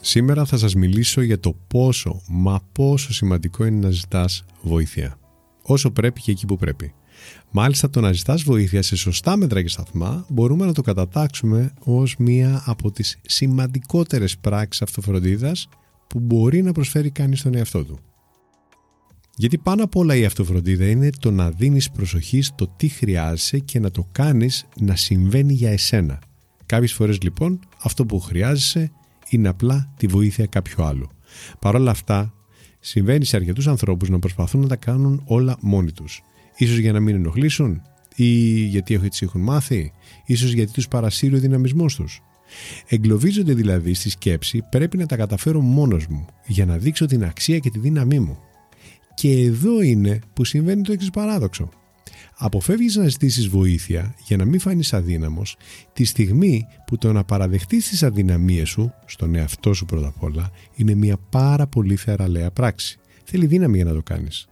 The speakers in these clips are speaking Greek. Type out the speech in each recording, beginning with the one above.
Σήμερα θα σας μιλήσω για το πόσο, μα πόσο σημαντικό είναι να ζητάς βοήθεια. Όσο πρέπει και εκεί που πρέπει. Μάλιστα το να ζητάς βοήθεια σε σωστά μέτρα και σταθμά μπορούμε να το κατατάξουμε ως μία από τις σημαντικότερες πράξεις αυτοφροντίδας που μπορεί να προσφέρει κανείς στον εαυτό του. Γιατί πάνω απ' όλα η αυτοφροντίδα είναι το να δίνεις προσοχή στο τι χρειάζεσαι και να το κάνεις να συμβαίνει για εσένα. Κάποιες φορές λοιπόν αυτό που χρειάζεσαι είναι απλά τη βοήθεια κάποιου άλλου. Παρ' όλα αυτά συμβαίνει σε αρκετούς ανθρώπους να προσπαθούν να τα κάνουν όλα μόνοι τους. Ίσως για να μην ενοχλήσουν ή γιατί έτσι έχουν μάθει, ίσως γιατί τους παρασύρει ο δυναμισμός τους. Εγκλωβίζονται δηλαδή στη σκέψη πρέπει να τα καταφέρω μόνος μου για να δείξω την αξία και τη δύναμή μου. Και εδώ είναι που συμβαίνει το εξής παράδοξο. Αποφεύγεις να ζητήσεις βοήθεια για να μην φανείς αδύναμος τη στιγμή που το να παραδεχτείς τις αδυναμίες σου, στον εαυτό σου πρώτα απ' όλα, είναι μια πάρα πολύ θεραλέα πράξη. Θέλει δύναμη για να το κάνεις.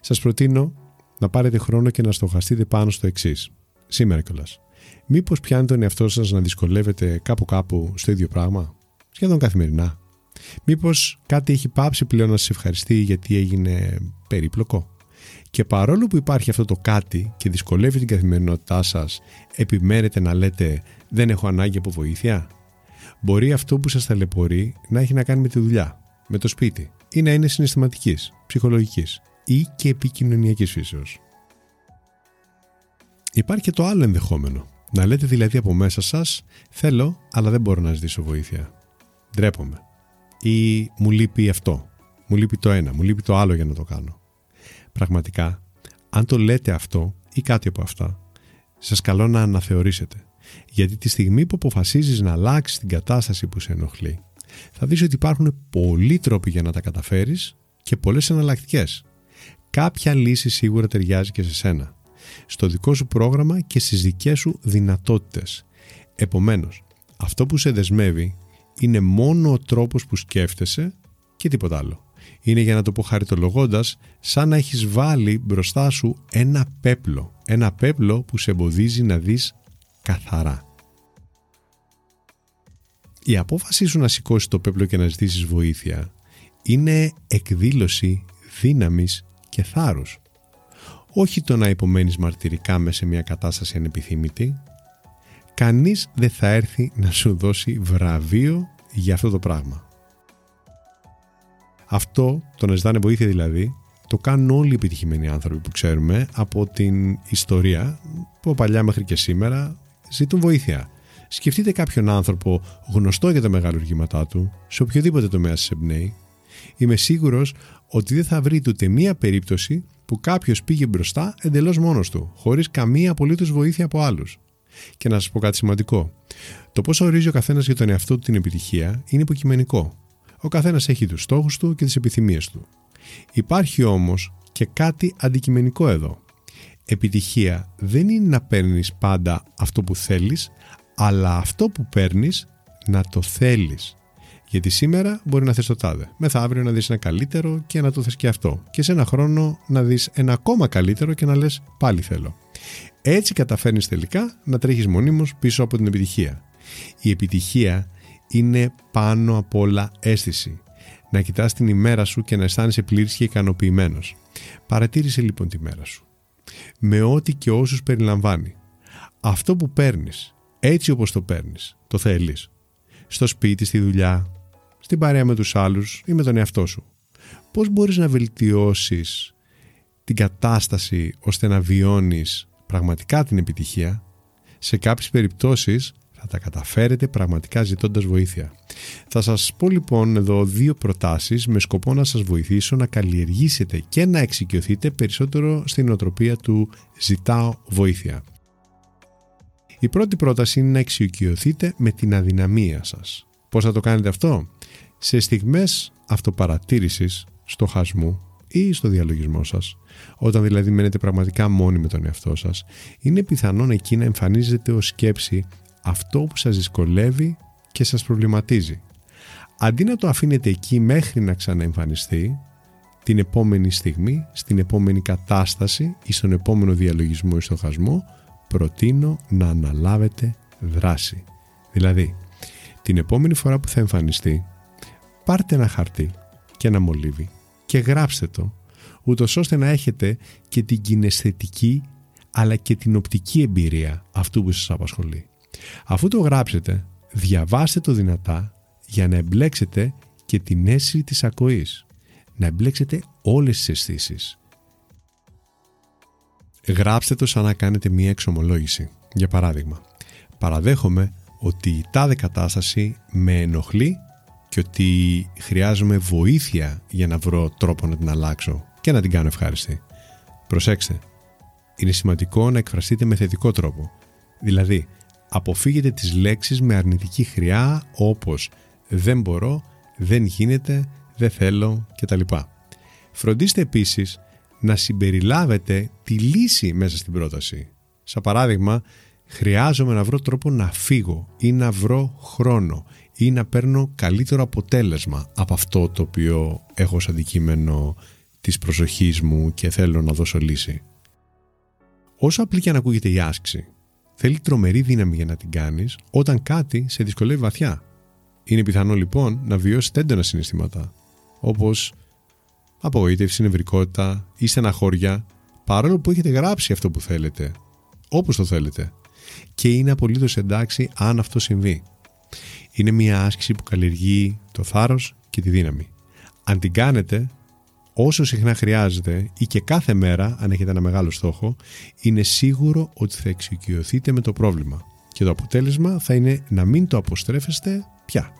Σας προτείνω να πάρετε χρόνο και να στοχαστείτε πάνω στο εξής. Σήμερα κιόλας. Μήπως πιάνει τον εαυτό σας να δυσκολεύετε κάπου κάπου στο ίδιο πράγμα, σχεδόν καθημερινά. Μήπως κάτι έχει πάψει πλέον να σας ευχαριστεί γιατί έγινε περίπλοκο; Και παρόλο που υπάρχει αυτό το κάτι και δυσκολεύει την καθημερινότητά σας, επιμένετε να λέτε δεν έχω ανάγκη από βοήθεια. Μπορεί αυτό που σας ταλαιπωρεί να έχει να κάνει με τη δουλειά, με το σπίτι ή να είναι συναισθηματικής, ψυχολογικής ή και επικοινωνιακής φύσεως. Υπάρχει και το άλλο ενδεχόμενο. Να λέτε δηλαδή από μέσα σας θέλω αλλά δεν μπορώ να ζητήσω βοήθεια. Ντρέπομαι. Ή μου λείπει αυτό. Μου λείπει το ένα. Μου λείπει το άλλο για να το κάνω. Πραγματικά, αν το λέτε αυτό ή κάτι από αυτά, σας καλώ να αναθεωρήσετε. Γιατί τη στιγμή που αποφασίζεις να αλλάξεις την κατάσταση που σε ενοχλεί, θα δεις ότι υπάρχουν πολλοί τρόποι για να τα καταφέρεις και πολλές εναλλακτικές. Κάποια λύση σίγουρα ταιριάζει και σε σένα στο δικό σου πρόγραμμα και στις δικές σου δυνατότητες. Επομένως, αυτό που σε δεσμεύει είναι μόνο ο τρόπος που σκέφτεσαι και τίποτα άλλο. Είναι για να το πω χαριτολογώντας, σαν να έχεις βάλει μπροστά σου ένα πέπλο. Ένα πέπλο που σε εμποδίζει να δεις καθαρά. Η απόφαση σου να σηκώσεις το πέπλο και να ζητήσεις βοήθεια είναι εκδήλωση δύναμης και θάρρους όχι το να υπομένεις μαρτυρικά μέσα σε μια κατάσταση ανεπιθύμητη, κανείς δεν θα έρθει να σου δώσει βραβείο για αυτό το πράγμα. Αυτό, το να ζητάνε βοήθεια δηλαδή, το κάνουν όλοι οι επιτυχημένοι άνθρωποι που ξέρουμε από την ιστορία που παλιά μέχρι και σήμερα ζητούν βοήθεια. Σκεφτείτε κάποιον άνθρωπο γνωστό για τα μεγαλουργήματά του, σε οποιοδήποτε τομέα σας εμπνέει. Είμαι σίγουρος ότι δεν θα βρείτε ούτε μία περίπτωση που κάποιος πήγε μπροστά εντελώς μόνος του, χωρίς καμία απολύτως βοήθεια από άλλους. Και να σας πω κάτι σημαντικό. Το πώ ορίζει ο καθένας για τον εαυτό του την επιτυχία είναι υποκειμενικό. Ο καθένας έχει τους στόχους του και τις επιθυμίες του. Υπάρχει όμως και κάτι αντικειμενικό εδώ. Επιτυχία δεν είναι να παίρνεις πάντα αυτό που θέλεις, αλλά αυτό που παίρνεις να το θέλεις γιατί σήμερα μπορεί να θες το τάδε. Μεθαύριο να δεις ένα καλύτερο και να το θες και αυτό. Και σε ένα χρόνο να δεις ένα ακόμα καλύτερο και να λες πάλι θέλω. Έτσι καταφέρνεις τελικά να τρέχεις μονίμως πίσω από την επιτυχία. Η επιτυχία είναι πάνω απ' όλα αίσθηση. Να κοιτάς την ημέρα σου και να αισθάνεσαι πλήρης και ικανοποιημένος. Παρατήρησε λοιπόν τη μέρα σου. Με ό,τι και όσους περιλαμβάνει. Αυτό που παίρνεις, έτσι όπως το παίρνεις, το θέλεις. Στο σπίτι, στη δουλειά, στην παρέα με τους άλλους ή με τον εαυτό σου. Πώς μπορείς να βελτιώσεις την κατάσταση ώστε να βιώνεις πραγματικά την επιτυχία; Σε κάποιες περιπτώσεις θα τα καταφέρετε πραγματικά ζητώντας βοήθεια. Θα σας πω λοιπόν εδώ δύο προτάσεις με σκοπό να σας βοηθήσω να καλλιεργήσετε και να εξοικειωθείτε περισσότερο στην οτροπία του «ζητάω βοήθεια». Η πρώτη πρόταση είναι να εξοικειωθείτε με την αδυναμία σας. Πώς θα το κάνετε αυτό; Σε στιγμές αυτοπαρατήρησης, στοχασμού ή στο διαλογισμό σας, όταν δηλαδή μένετε πραγματικά μόνοι με τον εαυτό σας, είναι πιθανόν εκεί να εμφανίζεται ως σκέψη αυτό που σας δυσκολεύει και σας προβληματίζει. Αντί να το αφήνετε εκεί μέχρι να ξαναεμφανιστεί, την επόμενη στιγμή, στην επόμενη κατάσταση ή στον επόμενο διαλογισμό ή στοχασμό, προτείνω να αναλάβετε δράση. Δηλαδή, την επόμενη φορά που θα εμφανιστεί, πάρτε ένα χαρτί και ένα μολύβι και γράψτε το, ούτως ώστε να έχετε και την κιναισθετική αλλά και την οπτική εμπειρία αυτού που σας απασχολεί. Αφού το γράψετε, διαβάστε το δυνατά για να εμπλέξετε και την αίσθηση της ακοής. Να εμπλέξετε όλες τις αισθήσεις. Γράψτε το σαν να κάνετε μία εξομολόγηση. Για παράδειγμα, παραδέχομαι ότι η τάδε κατάσταση με ενοχλεί και ότι χρειάζομαι βοήθεια για να βρω τρόπο να την αλλάξω και να την κάνω ευχάριστη. Προσέξτε, είναι σημαντικό να εκφραστείτε με θετικό τρόπο. Δηλαδή, αποφύγετε τις λέξεις με αρνητική χρειά όπως δεν μπορώ, δεν γίνεται, δεν θέλω κτλ. Φροντίστε επίσης να συμπεριλάβετε τη λύση μέσα στην πρόταση. Σαν παράδειγμα, χρειάζομαι να βρω τρόπο να φύγω ή να βρω χρόνο ή να παίρνω καλύτερο αποτέλεσμα από αυτό το οποίο έχω ως αντικείμενο της προσοχής μου και θέλω να δώσω λύση. Όσο απλή και αν ακούγεται η άσκηση, θέλει τρομερή δύναμη για να την κάνεις όταν κάτι σε δυσκολεύει βαθιά. Είναι πιθανό λοιπόν να βιώσεις έντονα συναισθήματα, όπως απογοήτευση, νευρικότητα ή στεναχώρια, παρόλο που έχετε γράψει αυτό που θέλετε, όπως το θέλετε. Και είναι απολύτως εντάξει αν αυτό συμβεί. Είναι μια άσκηση που καλλιεργεί το θάρρος και τη δύναμη. Αν την κάνετε, όσο συχνά χρειάζεται ή και κάθε μέρα, αν έχετε ένα μεγάλο στόχο, είναι σίγουρο ότι θα εξοικειωθείτε με το πρόβλημα. Και το αποτέλεσμα θα είναι να μην το αποστρέφεστε πια.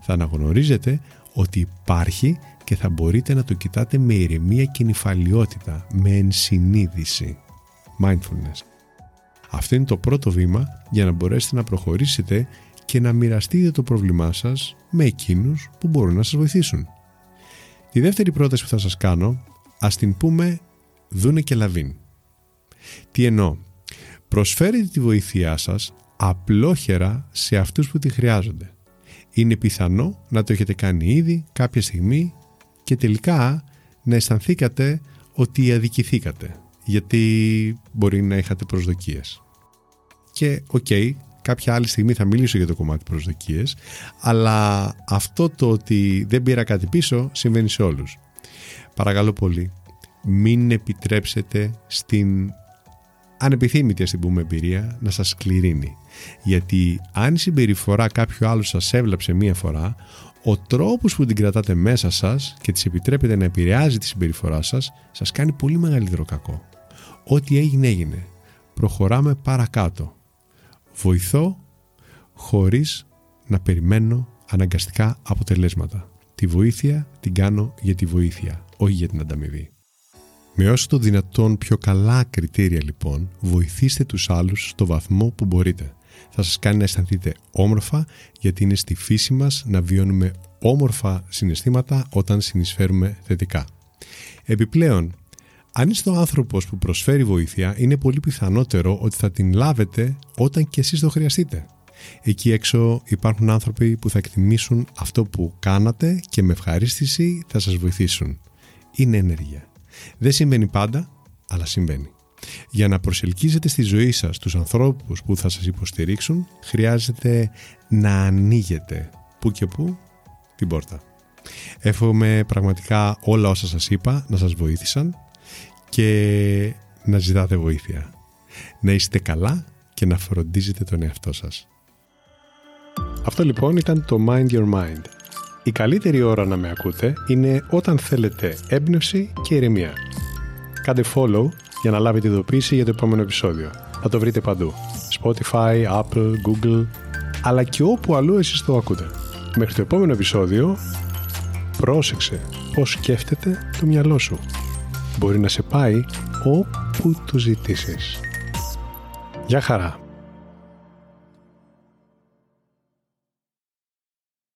Θα αναγνωρίζετε ότι υπάρχει και θα μπορείτε να το κοιτάτε με ηρεμία και νυφαλιότητα, με ενσυνείδηση. Mindfulness. Αυτό είναι το πρώτο βήμα για να μπορέσετε να προχωρήσετε και να μοιραστείτε το πρόβλημά σας με εκείνους που μπορούν να σας βοηθήσουν. Τη δεύτερη πρόταση που θα σας κάνω, ας την πούμε δούναι και λαβείν. Τι εννοώ, προσφέρετε τη βοήθειά σας απλόχερα σε αυτούς που τη χρειάζονται. Είναι πιθανό να το έχετε κάνει ήδη κάποια στιγμή και τελικά να αισθανθήκατε ότι αδικηθήκατε γιατί μπορεί να είχατε προσδοκίες. Και OK, okay, κάποια άλλη στιγμή θα μιλήσω για το κομμάτι προσδοκίες αλλά αυτό το ότι δεν πήρα κάτι πίσω συμβαίνει σε όλους. Παρακαλώ πολύ, μην επιτρέψετε στην ανεπιθύμητη ας την πούμε εμπειρία να σας σκληρύνει. Γιατί αν η συμπεριφορά κάποιου άλλου σας έβλαψε μία φορά, ο τρόπος που την κρατάτε μέσα σας και της επιτρέπετε να επηρεάζει τη συμπεριφορά σας, σας κάνει πολύ μεγαλύτερο κακό. Ό,τι έγινε έγινε. Προχωράμε παρακάτω. Βοηθώ χωρίς να περιμένω αναγκαστικά αποτελέσματα. Τη βοήθεια την κάνω για τη βοήθεια, όχι για την ανταμοιβή. Με όσο το δυνατόν πιο καλά κριτήρια λοιπόν, βοηθήστε τους άλλους στο βαθμό που μπορείτε. Θα σας κάνει να αισθανθείτε όμορφα γιατί είναι στη φύση μας να βιώνουμε όμορφα συναισθήματα όταν συνεισφέρουμε θετικά. Επιπλέον, αν είστε ο άνθρωπος που προσφέρει βοήθεια, είναι πολύ πιθανότερο ότι θα την λάβετε όταν και εσείς το χρειαστείτε. Εκεί έξω υπάρχουν άνθρωποι που θα εκτιμήσουν αυτό που κάνατε και με ευχαρίστηση θα σας βοηθήσουν. Είναι ενέργεια. Δεν συμβαίνει πάντα, αλλά συμβαίνει. Για να προσελκύσετε στη ζωή σας τους ανθρώπους που θα σας υποστηρίξουν, χρειάζεται να ανοίγετε που και που την πόρτα. Εύχομαι πραγματικά όλα όσα σας είπα να σας βοήθησαν και να ζητάτε βοήθεια. Να είστε καλά και να φροντίζετε τον εαυτό σας. Αυτό λοιπόν ήταν το Mind Your Mind. Η καλύτερη ώρα να με ακούτε είναι όταν θέλετε έμπνευση και ηρεμία. Κάντε follow για να λάβετε ειδοποίηση για το επόμενο επεισόδιο. Θα το βρείτε παντού. Spotify, Apple, Google, αλλά και όπου αλλού εσείς το ακούτε. Μέχρι το επόμενο επεισόδιο, πρόσεξε πώς σκέφτεται το μυαλό σου. Μπορεί να σε πάει όπου το ζητήσεις. Γεια χαρά!